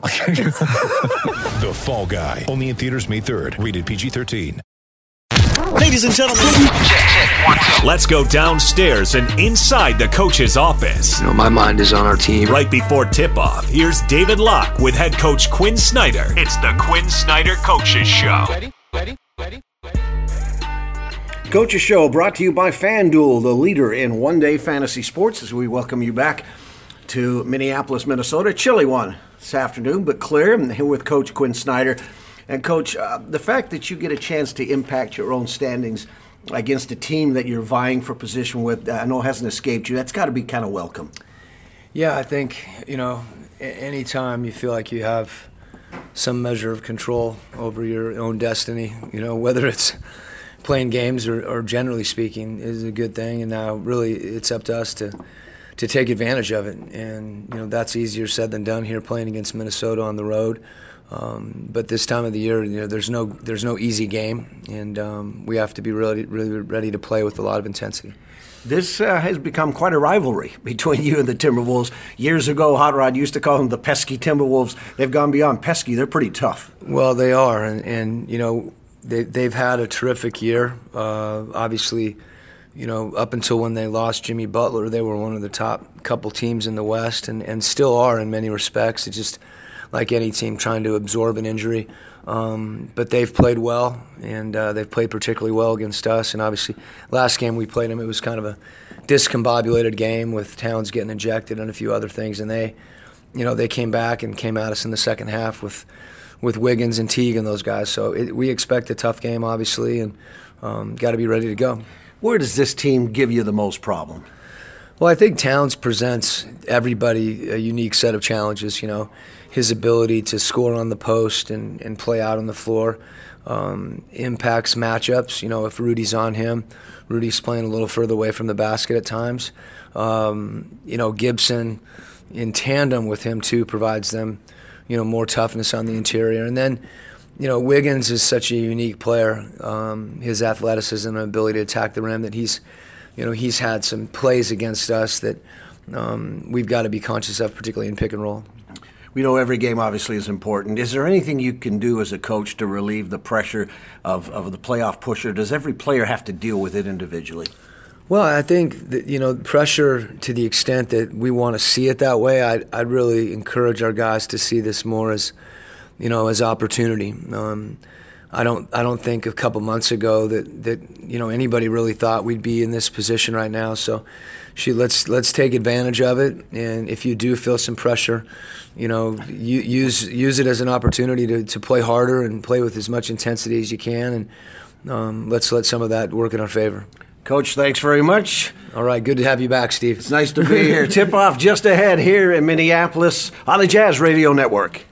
The Fall Guy. Only in theaters May 3rd. Rated PG-13. Ladies and gentlemen, let's go downstairs and inside the coach's office. You know, my mind is on our team. Right before tip off, here's David Locke with head coach Quin Snyder. It's the Quin Snyder Coaches Show. Ready? Ready? Ready? Coaches Show brought to you by FanDuel, the leader in one day fantasy sports, as we welcome you back to Minneapolis, Minnesota. Chilly one this afternoon, but clear. I'm here with Coach Quin Snyder. And, Coach, uh, the fact that you get a chance to impact your own standings against a team that you're vying for position with, I know hasn't escaped you, that's got to be kind of welcome. Yeah, I think, you know, anytime you feel like you have some measure of control over your own destiny, you know, whether it's playing games or, or generally speaking, is a good thing. And now, really, it's up to us to to take advantage of it. And you know, that's easier said than done here, playing against Minnesota on the road. Um, but this time of the year, you know, there's no there's no easy game, and um, we have to be really really ready to play with a lot of intensity. This uh, has become quite a rivalry between you and the Timberwolves. Years ago, Hot Rod used to call them the pesky Timberwolves. They've gone beyond pesky. They're pretty tough. Well, they are, and, and you know they they've had a terrific year. Uh, obviously, you know up until when they lost Jimmy Butler, they were one of the top couple teams in the West, and, and still are in many respects. It's just like any team trying to absorb an injury. Um, but they've played well, and uh, they've played particularly well against us. And obviously, last game we played them, it was kind of a discombobulated game with Towns getting ejected and a few other things. And they, you know, they came back and came at us in the second half with with Wiggins and Teague and those guys. So it, we expect a tough game, obviously, and um, got to be ready to go. Where does this team give you the most problem? Well, I think Towns presents everybody a unique set of challenges. You know, his ability to score on the post and, and play out on the floor um, impacts matchups. You know, if Rudy's on him, Rudy's playing a little further away from the basket at times. Um, you know, Gibson in tandem with him too provides them, you know, more toughness on the interior. And then, you know, Wiggins is such a unique player. Um, his athleticism and ability to attack the rim that he's, you know, he's had some plays against us that um, we've got to be conscious of, particularly in pick and roll. We know every game obviously is important. Is there anything you can do as a coach to relieve the pressure of, of the playoff pusher? Does every player have to deal with it individually? Well, I think that, you know, pressure to the extent that we want to see it that way, I'd, I'd really encourage our guys to see this more as, you know, as opportunity. Um, I don't, I don't think a couple months ago that, that, you know, anybody really thought we'd be in this position right now. So, she, let's, let's take advantage of it. And if you do feel some pressure, you know, you, use, use it as an opportunity to, to play harder and play with as much intensity as you can. And um, let's let some of that work in our favor. Coach, thanks very much. All right, good to have you back, Steve. It's nice to be here. Tip off just ahead here in Minneapolis on the Jazz Radio Network.